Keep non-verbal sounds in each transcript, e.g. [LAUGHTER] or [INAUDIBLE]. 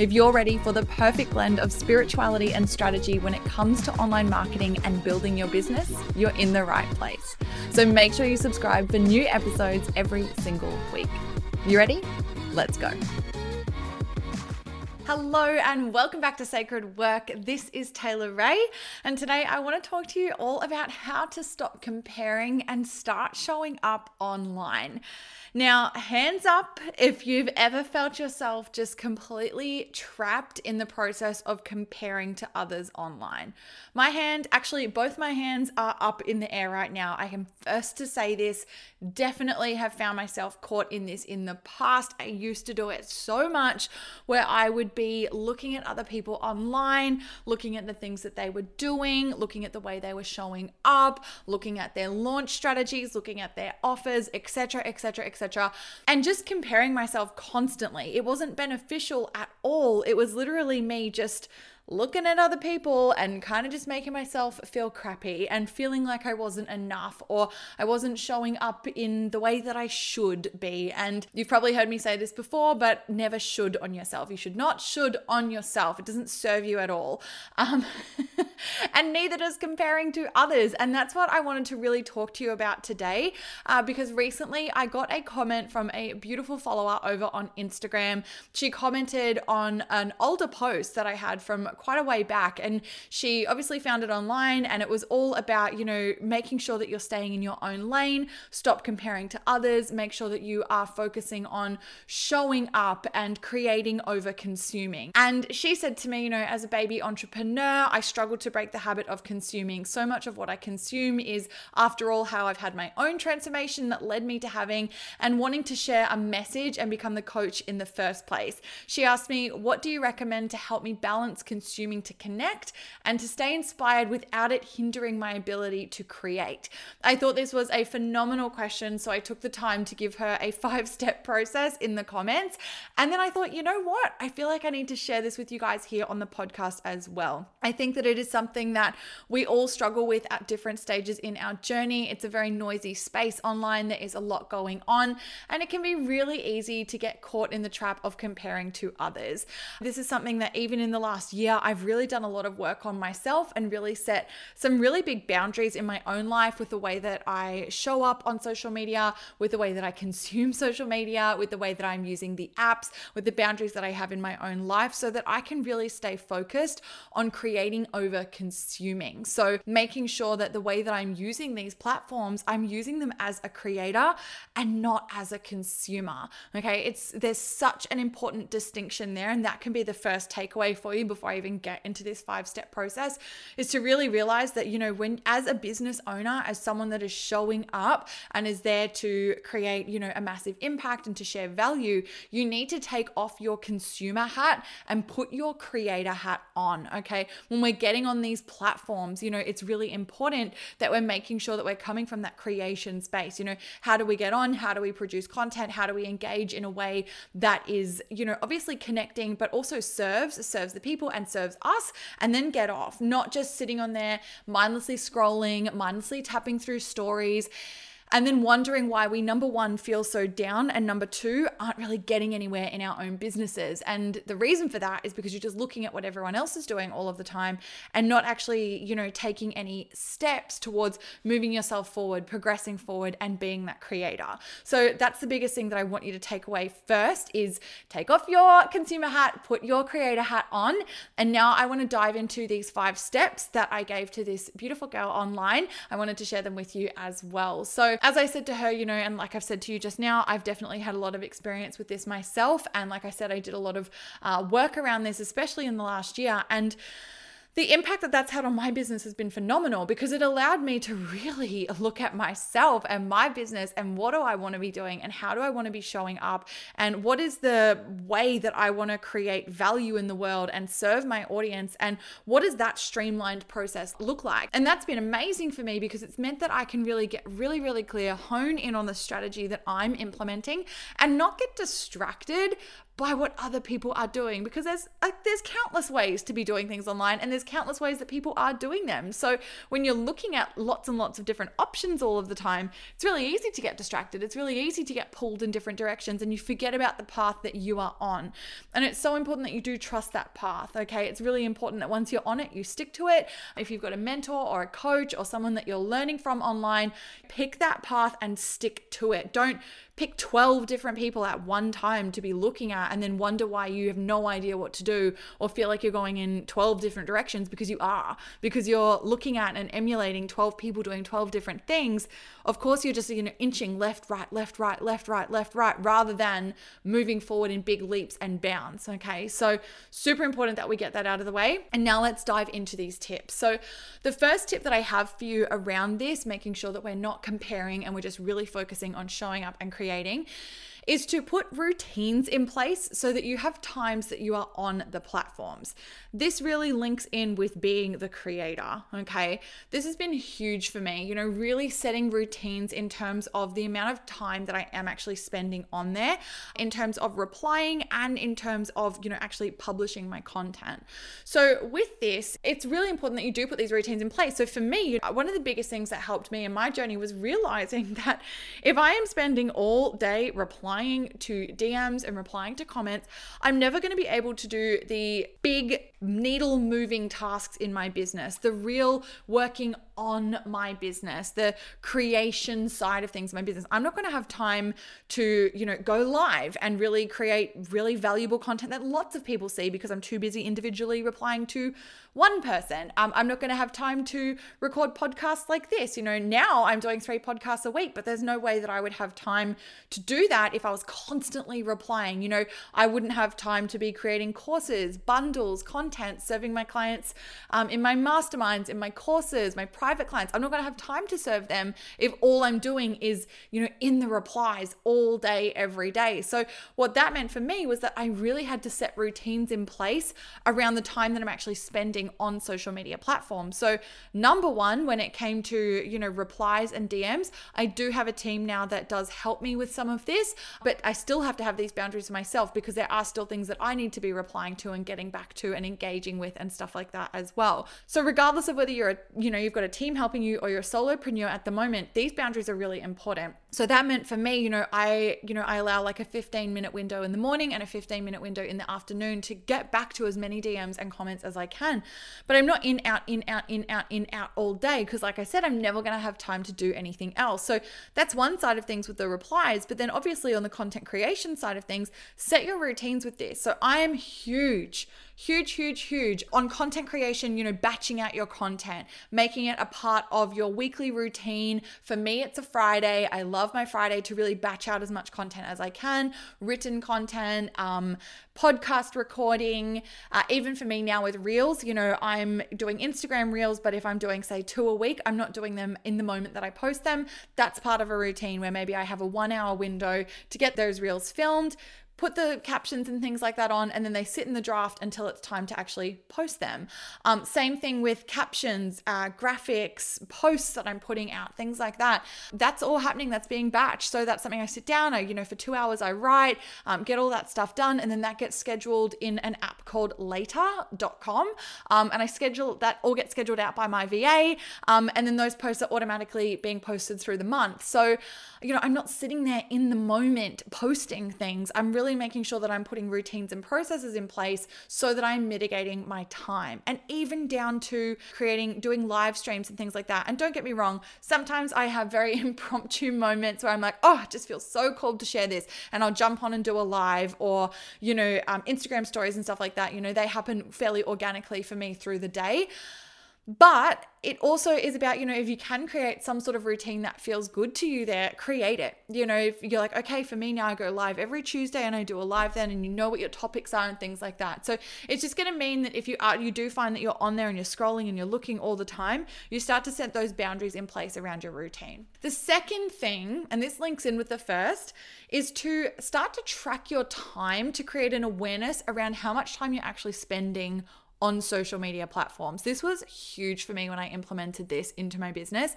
If you're ready for the perfect blend of spirituality and strategy when it comes to online marketing and building your business, you're in the right place. So make sure you subscribe for new episodes every single week. You ready? Let's go. Hello and welcome back to Sacred Work. This is Taylor Ray, and today I want to talk to you all about how to stop comparing and start showing up online. Now, hands up if you've ever felt yourself just completely trapped in the process of comparing to others online. My hand, actually, both my hands are up in the air right now. I am first to say this. Definitely have found myself caught in this in the past. I used to do it so much where I would be looking at other people online, looking at the things that they were doing, looking at the way they were showing up, looking at their launch strategies, looking at their offers, etc., etc etc. And just comparing myself constantly. It wasn't beneficial at all. It was literally me just looking at other people and kind of just making myself feel crappy and feeling like I wasn't enough or I wasn't showing up in the way that I should be. And you've probably heard me say this before, but never should on yourself. You should not should on yourself. It doesn't serve you at all. Um, [LAUGHS] and neither does comparing to others. And that's what I wanted to really talk to you about today uh, because recently I got a comment from a beautiful follower over on Instagram. She commented on an older post that I had from quite a way back. And she obviously found it online and it was all about, you know, making sure that you're staying in your own lane, stop comparing to others, make sure that you are focusing on showing up and creating over consuming. And she said to me, you know, as a baby entrepreneur, I struggle to break the habit of consuming. So much of what I consume is, after all, how I've had my own transformation that led me to having and wanting to share a message and become the coach in the first place. She asked me, What do you recommend to help me balance consuming? Consuming to connect and to stay inspired without it hindering my ability to create? I thought this was a phenomenal question, so I took the time to give her a [LAUGHS] five step process in the comments. And then I thought, you know what? I feel like I need to share this with you guys here on the podcast as well. I think that it is something that we all struggle with at different stages in our journey. It's a very noisy space online, there is a lot going on, and it can be really easy to get caught in the trap of comparing to others. This is something that even in the last year, I've really done a lot of work on myself and really set some really big boundaries in my own life with the way that I show up on social media, with the way that I consume [LAUGHS] social media, with the way that I'm using the apps, with the boundaries that I have in my own life so that I can really stay focused on creating over consuming. So, making sure that the way that I'm using these platforms, I'm using them as a creator and not as a consumer. Okay? It's there's such an important distinction there and that can be the first takeaway for you before I even get into this five step process is to really realize that, you know, when as a business owner, as someone that is showing up and is there to create, you know, a massive impact and to share value, you need to take off your consumer hat and put your creator hat on. Okay. When we're getting on these platforms, you know, it's really important that we're making sure that we're coming from that creation space. You know, how do we get on? How do we produce content? How do we engage in a way that is, you know, obviously connecting, but also serves, serves the people and serves us and then get off, not just sitting on there mindlessly scrolling, mindlessly tapping through stories and then wondering why we, number one, feel so down, and number two, aren't really getting anywhere in our own businesses. And the reason for that is because you're just looking at what everyone else is doing all of the time and not actually, you know, taking any steps towards moving yourself forward, progressing forward, and being that creator. So that's the biggest thing that I want you to take away first is take off your consumer hat, put your creator hat on. And now I want to dive into these five steps that I gave to this beautiful girl online. I wanted to share them with you as well. So as I said to her, you know, and like I've said to you just now, I've definitely had a lot of experience with this myself. And like I said, I did a lot of uh, work around this, especially in the last year. And the impact that that's had on my business has been phenomenal because it allowed me to really [LAUGHS] look at myself and my business and what do I want to be doing and how do I want to be showing up and what is the way that I want to create value in the world and serve my audience and what does that streamlined process look like? And that's been amazing for me because it's meant that I can really get really, really clear, hone in on the strategy that I'm implementing and not get distracted by what other people are doing because there's like there's countless ways to be doing things online and there's countless ways that people are doing them. So when you're looking at lots and lots of different options all of the time, it's really easy to get distracted. It's really easy to get pulled in different directions and you forget about the path that you are on. And it's so important that you do trust that path, okay? It's really important that once you're on it, you stick to it. If you've got a mentor or a coach or someone that you're learning from online, pick that path and stick to it. Don't pick 12 different people at one time to be looking at and then wonder why you have no idea what to do or feel like you're going in 12 different directions because you are. Because you're looking at and emulating 12 people doing 12 different things of course you're just you know inching left right left right left right left right rather than moving forward in big leaps and bounds okay? So super important that we get that out of the way. And now let's dive into these tips. So the first tip that i have for you around this making sure that we're not comparing and we're just really focusing on showing up and creating creating is to put routines in place so that you have times that you are on the platforms. This really links in with being the creator, okay? This has been huge for me, you know, really setting routines in terms of the amount of time that I am actually spending on there, in terms of replying and in terms of, you know, actually publishing my content. So, with this, it's really important that you do put these routines in place. So, for me, one of the biggest things that helped me in my journey was realizing [LAUGHS] that if I am spending all day replying to DMs and replying to comments, I'm never going to be able to do the big needle moving tasks in my business, the real working on my business, the creation side of things my business. I'm not going to have time to, you know, go live and really create really valuable content that lots of people see because I'm too busy individually replying to one person. Um, I'm not going to have time to record podcasts like this. You know, now I'm doing three podcasts a week, but there's no way that I would have time to do that if I was constantly replying. You know, I wouldn't have time to be creating courses, bundles, content, serving my clients um, in my masterminds, in my courses, my private clients. I'm not going to have time to serve them if all I'm doing is, you know, in the replies all day, every day. So, what that meant for me was that I really had to set routines in place around the time that I'm actually spending on social media platforms. So, number one, when it came to, you know, replies and DMs, I do have a team now that does help me with some of this, but I still have to have these boundaries for myself because there are still things that I need to be replying to and getting back to and engaging with and stuff like that as well. So, regardless of whether you're, a, you know, you've got a team helping you or you're a solopreneur at the moment, these boundaries are really important. So that meant for me, you know, I, you know, I allow like a 15 minute window in the morning and a 15 minute window in the afternoon to get back to as many DMs and comments as I can. But I'm not in, out, in, out, in, out, in, out all day because, like I said, I'm never going to have time to do anything else. So that's one side of things with the replies. But then obviously on the content creation side of things, set your routines with this. So I am huge huge, huge, huge on content creation, you know, batching out your content, making it a part of your weekly routine. For me, it's a Friday. I love my Friday to really batch out as much content as I can, written content, um, podcast recording. Uh, even for me now with Reels, you know, I'm doing Instagram Reels, but if I'm doing, say, two a week, I'm not doing them in the moment that I post them. That's part of a routine where maybe I have a one hour window to get those Reels filmed put the captions and things like that on, and then they sit in the draft until it's time to actually post them. Um, same thing with captions, uh, graphics, posts that I'm putting out, things like that. That's all happening. That's being batched. So that's something I sit down. I, you know, for two hours I write, um, get all that stuff done, and then that gets scheduled in an app called Later.com, um, and I schedule that all gets scheduled out by my VA, um, and then those posts are automatically being posted through the month. So, you know, I'm not sitting there in the moment posting things. I'm really really making sure that I'm putting routines and processes in place so that I'm mitigating my time and even down to creating, doing live streams and things like that. And don't get me wrong, sometimes I have very [LAUGHS] impromptu moments where I'm like, oh, it just feels so called to share this. And I'll jump on and do a live or, you know, um, Instagram stories and stuff like that. You know, they happen fairly organically for me through the day. But it also is about, you know, if you can create some sort of routine that feels good to you there, create it. You know, if you're like, okay, for me now, I go live every Tuesday and I do a live then, and you know what your topics are and things like that. So it's just going to mean that if you are, you do find that you're on there and you're scrolling and you're looking all the time, you start to set those boundaries in place around your routine. The second thing, and this links in with the first, is to start to track your time to create an awareness around how much time you're actually spending on social media platforms. This was huge for me when I implemented this into my business.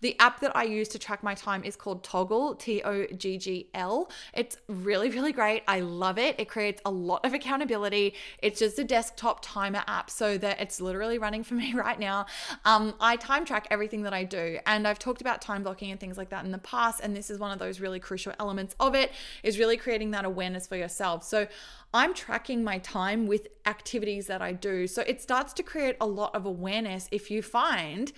The app that I use to track my time is called Toggl, T O G G L. It's really, really great. I love it. It creates a lot of accountability. It's just a desktop timer app so that it's literally running for [LAUGHS] me right now. Um, I time track everything that I do. And I've talked about time blocking and things like that in the past. And this is one of those really crucial elements of it is really creating that awareness for yourself. So I'm tracking my time with activities that I do. So it starts to create a lot of awareness if you find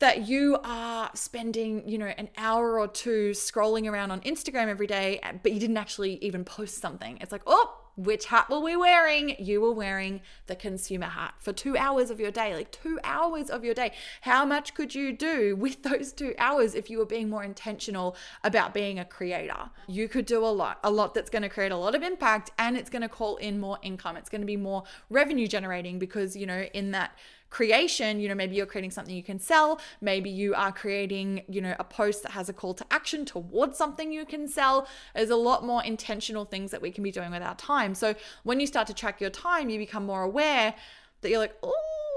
that you are spending, you know, an hour or two scrolling around on Instagram every day, but you didn't actually even post something. It's like, oh, which hat were we wearing? You were wearing the consumer hat for two hours of your day, like two hours of your day. How much could you do [LAUGHS] with those two hours if you were being more intentional about being a creator? You could do a lot, a lot that's going to create a lot of impact and it's going to call in more income. It's going to be more revenue generating because, you know, in that creation, you know, maybe you're creating something you can sell, maybe you are creating, you know, a post that has a call to action towards something you can sell. There's a lot more intentional things that we can be doing with our time. So when you start to track your time, you become more aware that you're like, oh,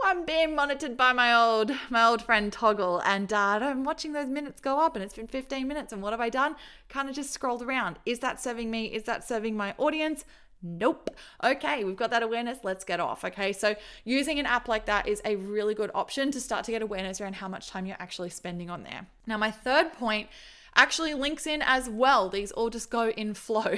I'm being monitored by my old my old friend Toggl, and uh, I'm watching those minutes go up, and it's been 15 minutes, and what have I done? Kind of just scrolled around. Is that serving me? Is that serving my audience? Nope. Okay, we've got that awareness. Let's get off. Okay, so using an app like that is a really good option to start to get awareness around how much time you're actually spending on there. Now, my third point actually links in as well. These all just go in flow.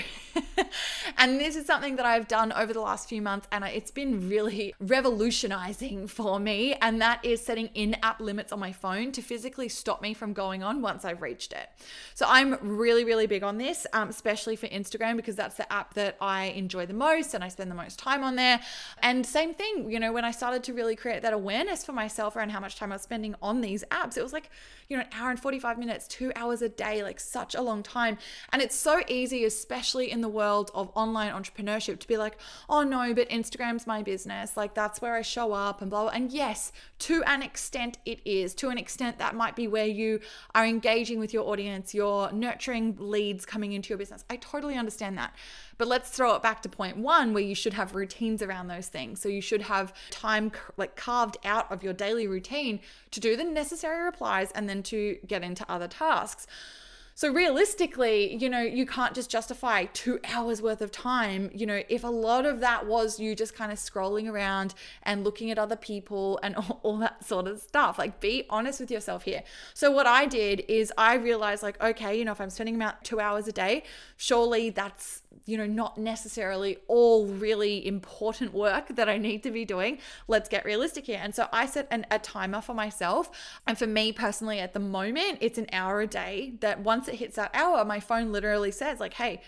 [LAUGHS] and this is something that I've done over the last few months, and it's been really revolutionizing [LAUGHS] for me. And that is setting in app limits on my phone to physically stop me from going on once I've reached it. So I'm really, really big on this, um, especially for Instagram, because that's the app that I enjoy the most and I spend the most time on there. And same thing, you know, when I started to really create that awareness for myself around how much time I was spending on these apps, it was like, you know, an hour and 45 minutes, two hours a day, like such a long time. And it's so easy, especially in the world of online entrepreneurship, to be like, oh no, but Instagram's my business. Like that's where I show up and blah, blah. And yes, to an extent it is. To an extent, that might be where you are engaging with your audience, you're nurturing leads coming into your business. I totally understand that. But let's throw it back to point one where you should have routines around those things. So you should have time like carved out of your daily routine to do the necessary replies and then to get into other tasks. So realistically, you know, you can't just justify two hours worth of time. You know, if a lot of that was you just kind of scrolling around and looking at other people and [LAUGHS] all, all, that sort of stuff, like be honest with yourself here. So what I did is I realized, like, okay, you know, if I'm spending about two hours a day, surely that's you know, not necessarily all really important work that I need to be doing. Let's get realistic here. And so I set an, a timer for myself. And for me personally, at the moment, it's an hour a day that once it hits that hour, my phone literally says, like, hey,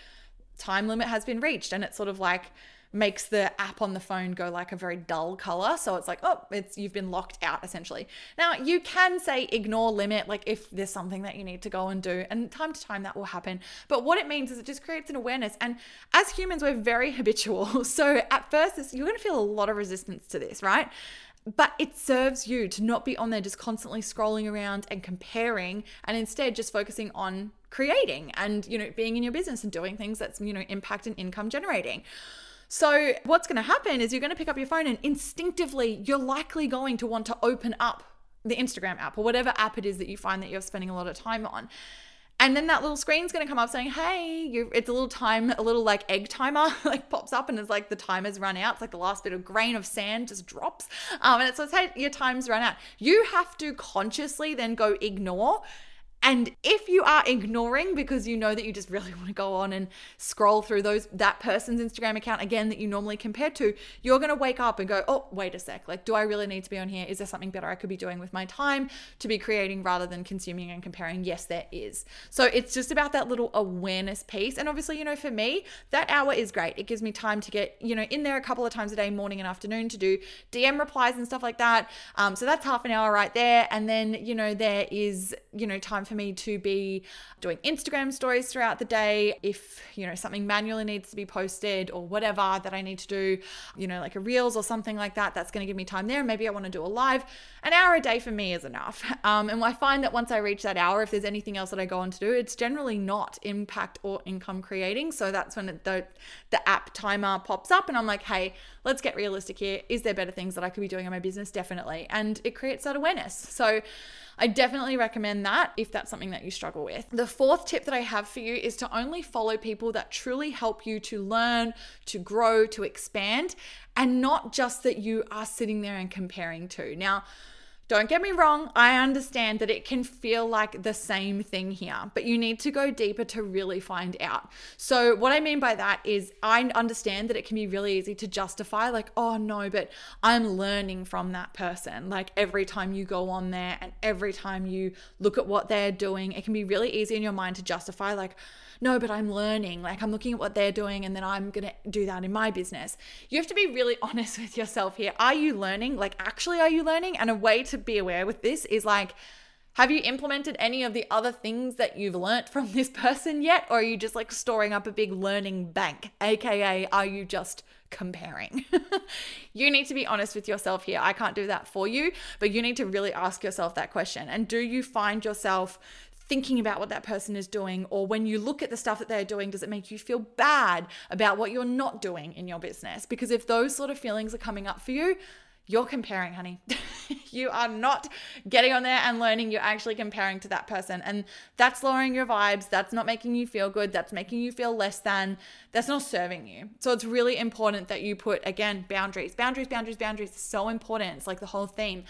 time limit has been reached. And it's sort of like, makes the app on the phone go like a very dull color. So it's like, oh, it's you've been locked out essentially. Now you can say ignore limit, like if there's something that you need to go and do, and time to time that will happen. But what it means is it just creates an awareness. And as humans, we're very [LAUGHS] habitual. So at first, you're going to feel a lot of resistance to this, right? But it serves you to not be on there just constantly scrolling around and comparing and instead just focusing on creating and you know being in your business and doing things that's you know impact and income generating so, what's going to happen is you're going to pick up your phone and instinctively you're likely going to want to open up the Instagram app or whatever app it is that you find that you're spending a lot of time on. And then that little screen's going to come up saying, "Hey, it's a little time, a little like egg timer, [LAUGHS] like pops up, and it's like the timer's run out. It's like the last bit of grain of sand just drops, um, and it says, "Hey, your time's run out." You have to consciously then go ignore And if you are ignoring because you know that you just really want to go on and scroll through those that person's Instagram account again that you normally compare to, you're going to wake up and go, "Oh, wait a sec. Like do I really need to be on here? Is there something better I could be doing with my time to be creating rather than consuming and comparing?" Yes, there is. So it's just about that little awareness piece. And obviously, you know, for me, that hour is great. It gives me time to get, you know, in there a couple of times a day, morning and afternoon to do DM replies and stuff like that. Um, so that's half an hour right there. And then, you know, there is, you know, time for me to be doing Instagram stories throughout the day. If, you know, something manually needs to be posted or whatever that I need to do, you know, like a Reels or something like that, that's going to give me time there. Maybe I want to do a live. An hour a day for me is enough. [LAUGHS] Um, and I find that once I reach that hour, if there's anything else that I go on to do, it's generally not impact or income creating. So that's when the, the app timer pops up and I'm like, hey, let's get realistic here. Is there better things that I could be doing in my business? Definitely. And it creates that awareness. So I definitely recommend that if that's something that you struggle with. The fourth tip that I have for you is to only follow people that truly help you to learn, to grow, to expand, and not just that you are sitting there and comparing to. Now, don't get me wrong, I understand that it can feel like the same thing here, but you need to go deeper to really find out. So, what I mean by that is, I understand that it can be really easy to justify, like, oh no, but I'm learning from that person. Like, every time you go on there and every time you look at what they're doing, it can be really easy in your mind to justify, like, no, but I'm learning. Like I'm looking at what they're doing and then I'm going to do that in my business. You have to be really [LAUGHS] honest with yourself here. Are you learning? Like, actually, are you learning? And a way to be aware with this is like, have you implemented any of the other things that you've learnt from this person yet? Or are you just like storing up a big learning bank? AKA, are you just comparing? [LAUGHS] you need to be honest with yourself here. I can't do that for you, but you need to really ask yourself that question. And do you find yourself thinking about what that person is doing or when you look at the stuff that they're doing does it make you feel bad about what you're not doing in your business because if those sort of feelings are coming up for you you're comparing, honey. [LAUGHS] you are not getting on there and learning. You're actually comparing to that person. And that's lowering your vibes. That's not making you feel good. That's making you feel less than. That's not serving you. So it's really important that you put, again, boundaries. Boundaries, boundaries, boundaries. So important. It's like the whole theme.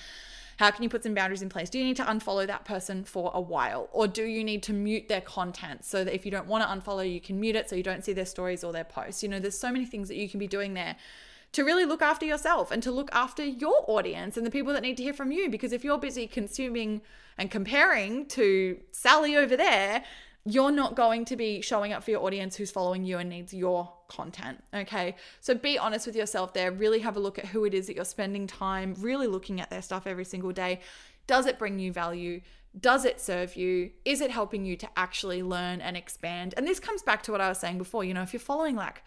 How can you put some boundaries in place? Do you need to unfollow that person for a while? Or do you need to mute their content so that if you don't want to unfollow, you can mute it so you don't see their stories or their posts? You know, there's so many things that you can be doing there to really look after yourself and to look after your audience and the people that need to hear from you. Because if you're busy consuming and comparing to Sally over there, you're not going to be showing up for your audience who's following you and needs your content. Okay. So be honest with yourself there. Really have a look at who it is that you're spending time really looking at their stuff every single day. Does it bring you value? Does it serve you? Is it helping you to actually learn and expand? And this comes back to what I was saying before. You know, if you're following like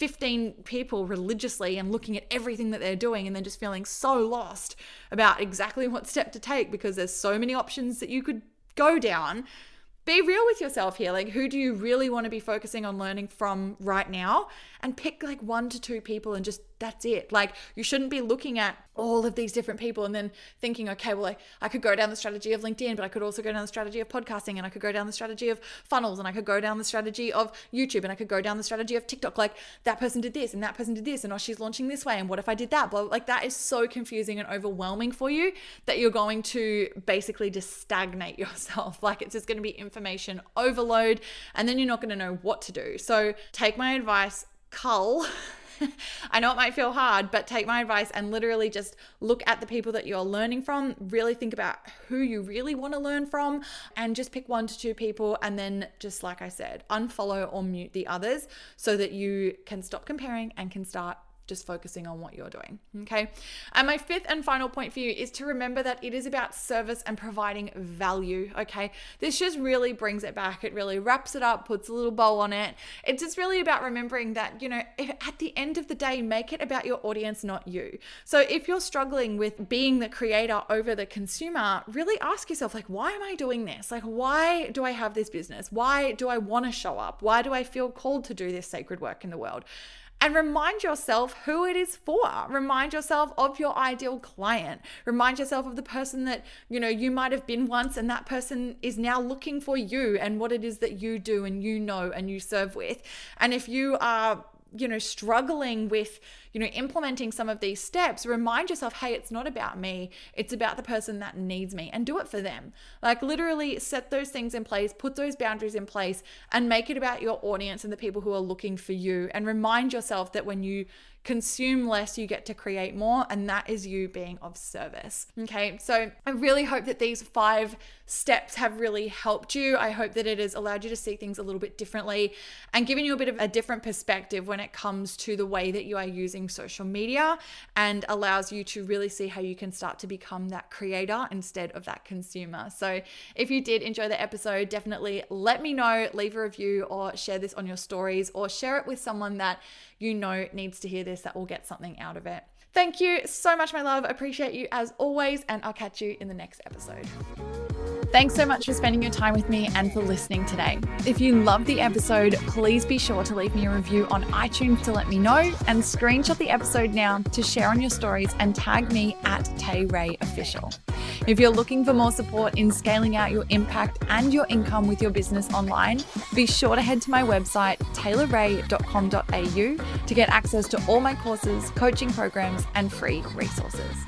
15 people religiously and looking at everything that they're doing and then just feeling so lost about exactly what step to take because there's so many options that you could go down be real with yourself here. Like, who do you really want to be focusing on learning from right now? And pick like one to two people and just that's it. Like, you shouldn't be looking at all of these different people and then thinking, okay, well, I, I could go down the strategy of LinkedIn, but I could also go down the strategy of podcasting and I could go down the strategy of funnels and I could go down the strategy of YouTube and I could go down the strategy of TikTok. Like, that person did this and that person did this and oh, she's launching this way. And what if I did that? Blah, like, that is so confusing and overwhelming for you that you're going to basically just stagnate [LAUGHS] yourself. Like, it's just going to be information overload and then you're not going to know what to do. So, take my advice, cull. [LAUGHS] I know it might feel hard, but take my advice and literally just look at the people that you're learning from. Really think about who you really want to learn from and just pick one to two people. And then, just like I said, unfollow or mute the others so that you can stop comparing and can start just focusing on what you're doing. Okay. And my fifth and final point for you is to remember that it is about service and providing value. Okay. This just really brings it back. It really wraps it up, puts a little bow on it. It's just really about remembering that, you know, at the end of the day, make it about your audience, not you. So if you're struggling with being the creator over the consumer, really ask yourself, like, why am I doing this? Like, why do I have this business? Why do I want to show up? Why do I feel called to do this sacred work in the world? And remind yourself who it is for. Remind yourself of your ideal client. Remind yourself of the person that, you know, you might have been once and that person is now looking for you and what it is that you do and you know and you serve with. And if you are you know struggling with you know, implementing some of these steps, remind yourself, hey, it's not about me, it's about the person that needs me, and do it for them. Like, literally set those things in place, put those boundaries in place, and make it about your audience and the people who are looking for you. And remind yourself that when you consume less, you get to create more, and that is you being of service. Okay, so I really hope that these five steps have really helped you. I hope that it has allowed you to see things a little bit differently and given you a bit of a different perspective when it comes to the way that you are using social media and allows you to really see how you can start to become that creator instead of that consumer. So, if you did enjoy the episode, definitely let me know, leave a review, or share this on your stories, or share it with someone that you know needs to hear this that will get something out of it. Thank you so much, my love. Appreciate you as always, and I'll catch you in the next episode. Thanks so much for spending your time with me and for listening today. If you love the episode, please be sure to leave me a review on iTunes to let me know and screenshot the episode now to share on your stories and tag me at Tay Ray Official. If you're looking for more support in scaling out your impact and your income with your business online, be sure to head to my website, taylorray.com.au, to get access to all my courses, coaching programs, and free resources.